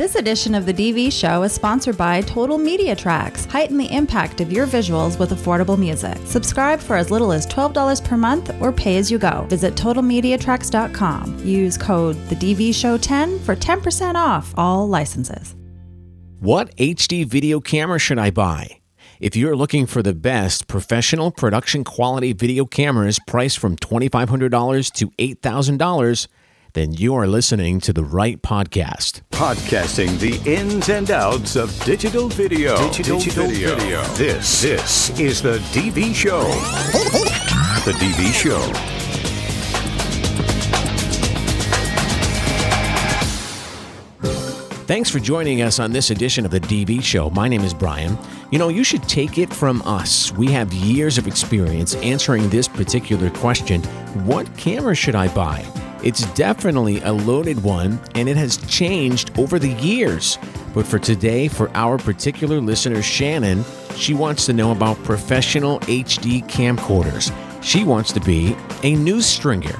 This edition of the DV Show is sponsored by Total Media Tracks. Heighten the impact of your visuals with affordable music. Subscribe for as little as $12 per month or pay as you go. Visit TotalMediaTracks.com. Use code the DV Show 10 for 10% off all licenses. What HD video camera should I buy? If you're looking for the best professional production quality video cameras priced from $2,500 to $8,000, then you are listening to the right podcast. Podcasting the ins and outs of digital video. Digital, digital video. video. This, this is the DV Show. The DV Show. Thanks for joining us on this edition of the DV Show. My name is Brian. You know, you should take it from us. We have years of experience answering this particular question What camera should I buy? It's definitely a loaded one, and it has changed over the years. But for today, for our particular listener, Shannon, she wants to know about professional HD camcorders. She wants to be a news stringer.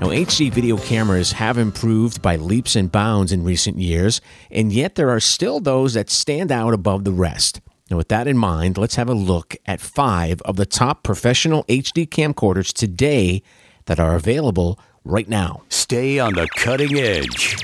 Now, HD video cameras have improved by leaps and bounds in recent years, and yet there are still those that stand out above the rest. Now, with that in mind, let's have a look at five of the top professional HD camcorders today that are available right now. Stay on the cutting edge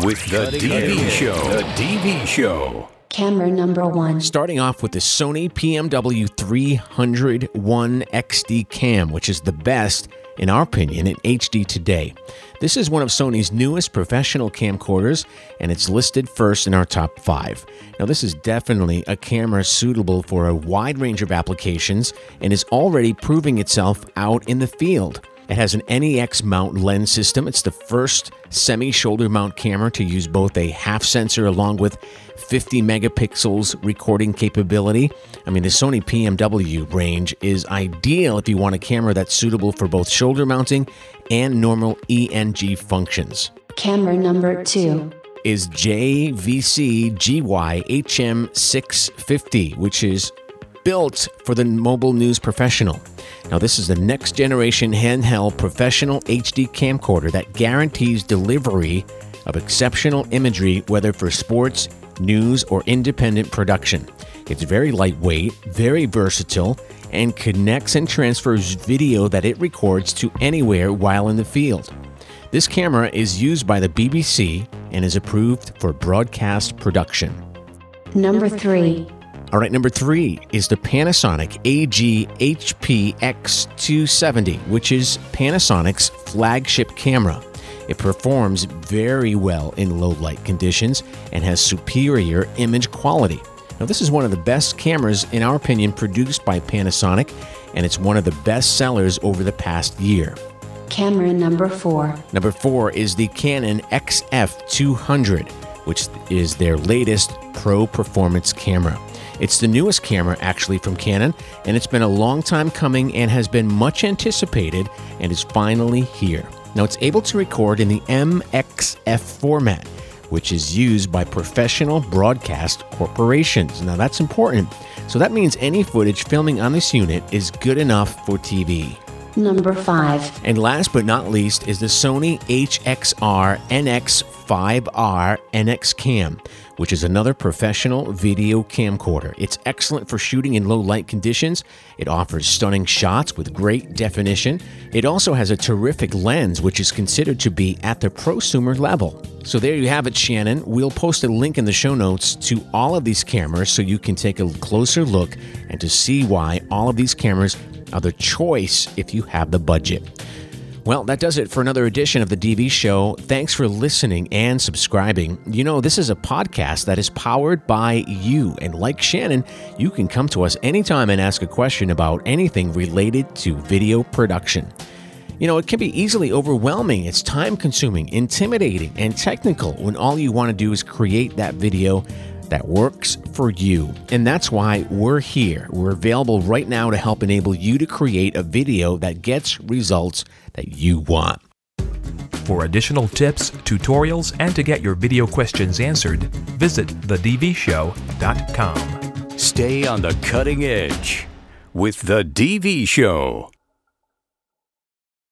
with the cutting DV edge. Show. The DV Show. Camera number one. Starting off with the Sony PMW 301 XD cam, which is the best, in our opinion, in HD today. This is one of Sony's newest professional camcorders, and it's listed first in our top five. Now, this is definitely a camera suitable for a wide range of applications and is already proving itself out in the field. It has an NEX mount lens system. It's the first semi shoulder mount camera to use both a half sensor along with 50 megapixels recording capability. I mean, the Sony PMW range is ideal if you want a camera that's suitable for both shoulder mounting and normal ENG functions. Camera number two is JVC GY HM650, which is built for the mobile news professional. Now, this is the next generation handheld professional HD camcorder that guarantees delivery of exceptional imagery, whether for sports, news, or independent production. It's very lightweight, very versatile, and connects and transfers video that it records to anywhere while in the field. This camera is used by the BBC and is approved for broadcast production. Number three. All right, number three is the Panasonic AG-HP-X270, which is Panasonic's flagship camera. It performs very well in low light conditions and has superior image quality. Now, this is one of the best cameras, in our opinion, produced by Panasonic, and it's one of the best sellers over the past year. Camera number four. Number four is the Canon XF200, which is their latest pro performance camera. It's the newest camera actually from Canon, and it's been a long time coming and has been much anticipated and is finally here. Now it's able to record in the MXF format, which is used by professional broadcast corporations. Now that's important. So that means any footage filming on this unit is good enough for TV. Number 5. And last but not least is the Sony HXR NX5R NX Cam, which is another professional video camcorder. It's excellent for shooting in low light conditions. It offers stunning shots with great definition. It also has a terrific lens, which is considered to be at the prosumer level. So there you have it, Shannon. We'll post a link in the show notes to all of these cameras so you can take a closer look and to see why all of these cameras other choice if you have the budget. Well, that does it for another edition of the DV Show. Thanks for listening and subscribing. You know, this is a podcast that is powered by you. And like Shannon, you can come to us anytime and ask a question about anything related to video production. You know, it can be easily overwhelming, it's time consuming, intimidating, and technical when all you want to do is create that video that works for you. And that's why we're here. We're available right now to help enable you to create a video that gets results that you want. For additional tips, tutorials, and to get your video questions answered, visit thedvshow.com. Stay on the cutting edge with The DV Show.